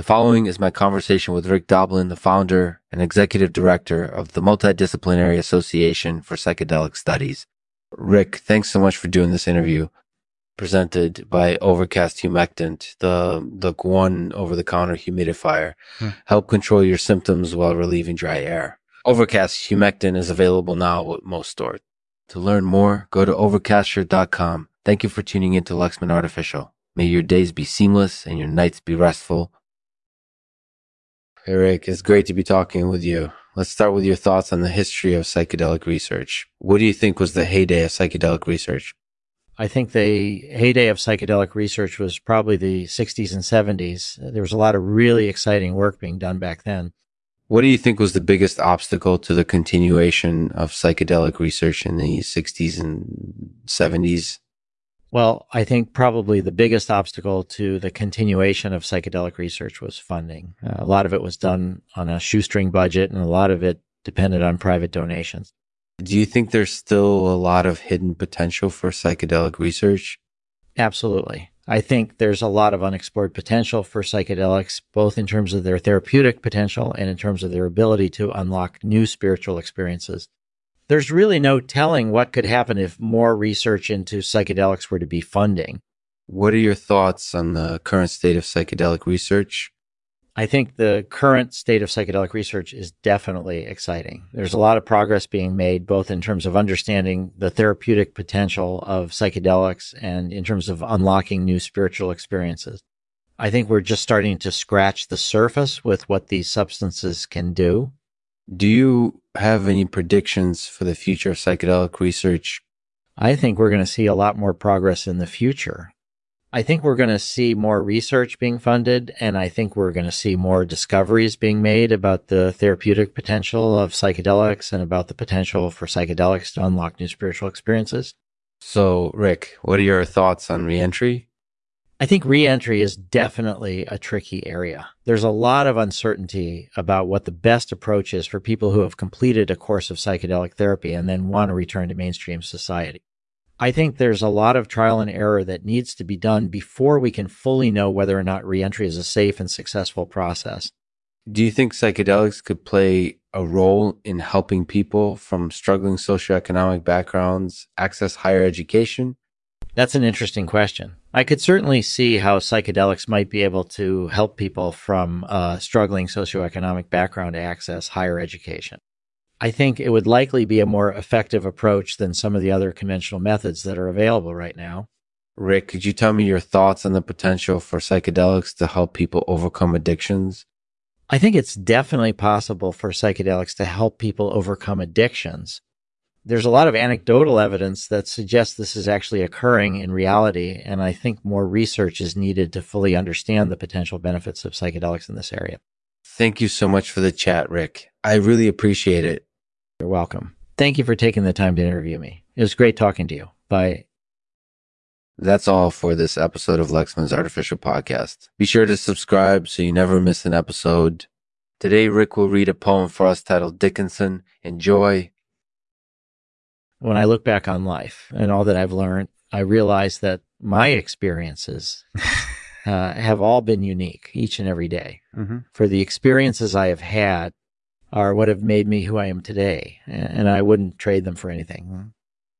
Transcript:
The following is my conversation with Rick Doblin, the founder and executive director of the Multidisciplinary Association for Psychedelic Studies. Rick, thanks so much for doing this interview presented by Overcast Humectant, the, the one over the counter humidifier. Hmm. Help control your symptoms while relieving dry air. Overcast Humectant is available now at most stores. To learn more, go to overcastshirt.com. Thank you for tuning in to Lexman Artificial. May your days be seamless and your nights be restful. Eric, it's great to be talking with you. Let's start with your thoughts on the history of psychedelic research. What do you think was the heyday of psychedelic research? I think the heyday of psychedelic research was probably the 60s and 70s. There was a lot of really exciting work being done back then. What do you think was the biggest obstacle to the continuation of psychedelic research in the 60s and 70s? Well, I think probably the biggest obstacle to the continuation of psychedelic research was funding. Uh, a lot of it was done on a shoestring budget, and a lot of it depended on private donations. Do you think there's still a lot of hidden potential for psychedelic research? Absolutely. I think there's a lot of unexplored potential for psychedelics, both in terms of their therapeutic potential and in terms of their ability to unlock new spiritual experiences there's really no telling what could happen if more research into psychedelics were to be funding. What are your thoughts on the current state of psychedelic research? I think the current state of psychedelic research is definitely exciting. There's a lot of progress being made, both in terms of understanding the therapeutic potential of psychedelics and in terms of unlocking new spiritual experiences. I think we're just starting to scratch the surface with what these substances can do. Do you have any predictions for the future of psychedelic research? I think we're going to see a lot more progress in the future. I think we're going to see more research being funded, and I think we're going to see more discoveries being made about the therapeutic potential of psychedelics and about the potential for psychedelics to unlock new spiritual experiences. So, Rick, what are your thoughts on reentry? I think reentry is definitely a tricky area. There's a lot of uncertainty about what the best approach is for people who have completed a course of psychedelic therapy and then want to return to mainstream society. I think there's a lot of trial and error that needs to be done before we can fully know whether or not reentry is a safe and successful process. Do you think psychedelics could play a role in helping people from struggling socioeconomic backgrounds access higher education? That's an interesting question. I could certainly see how psychedelics might be able to help people from a struggling socioeconomic background access higher education. I think it would likely be a more effective approach than some of the other conventional methods that are available right now. Rick, could you tell me your thoughts on the potential for psychedelics to help people overcome addictions? I think it's definitely possible for psychedelics to help people overcome addictions there's a lot of anecdotal evidence that suggests this is actually occurring in reality. And I think more research is needed to fully understand the potential benefits of psychedelics in this area. Thank you so much for the chat, Rick. I really appreciate it. You're welcome. Thank you for taking the time to interview me. It was great talking to you. Bye. That's all for this episode of Lexman's Artificial Podcast. Be sure to subscribe so you never miss an episode. Today, Rick will read a poem for us titled Dickinson. Enjoy when I look back on life and all that I've learned, I realize that my experiences uh, have all been unique each and every day. Mm-hmm. For the experiences I have had are what have made me who I am today, and I wouldn't trade them for anything.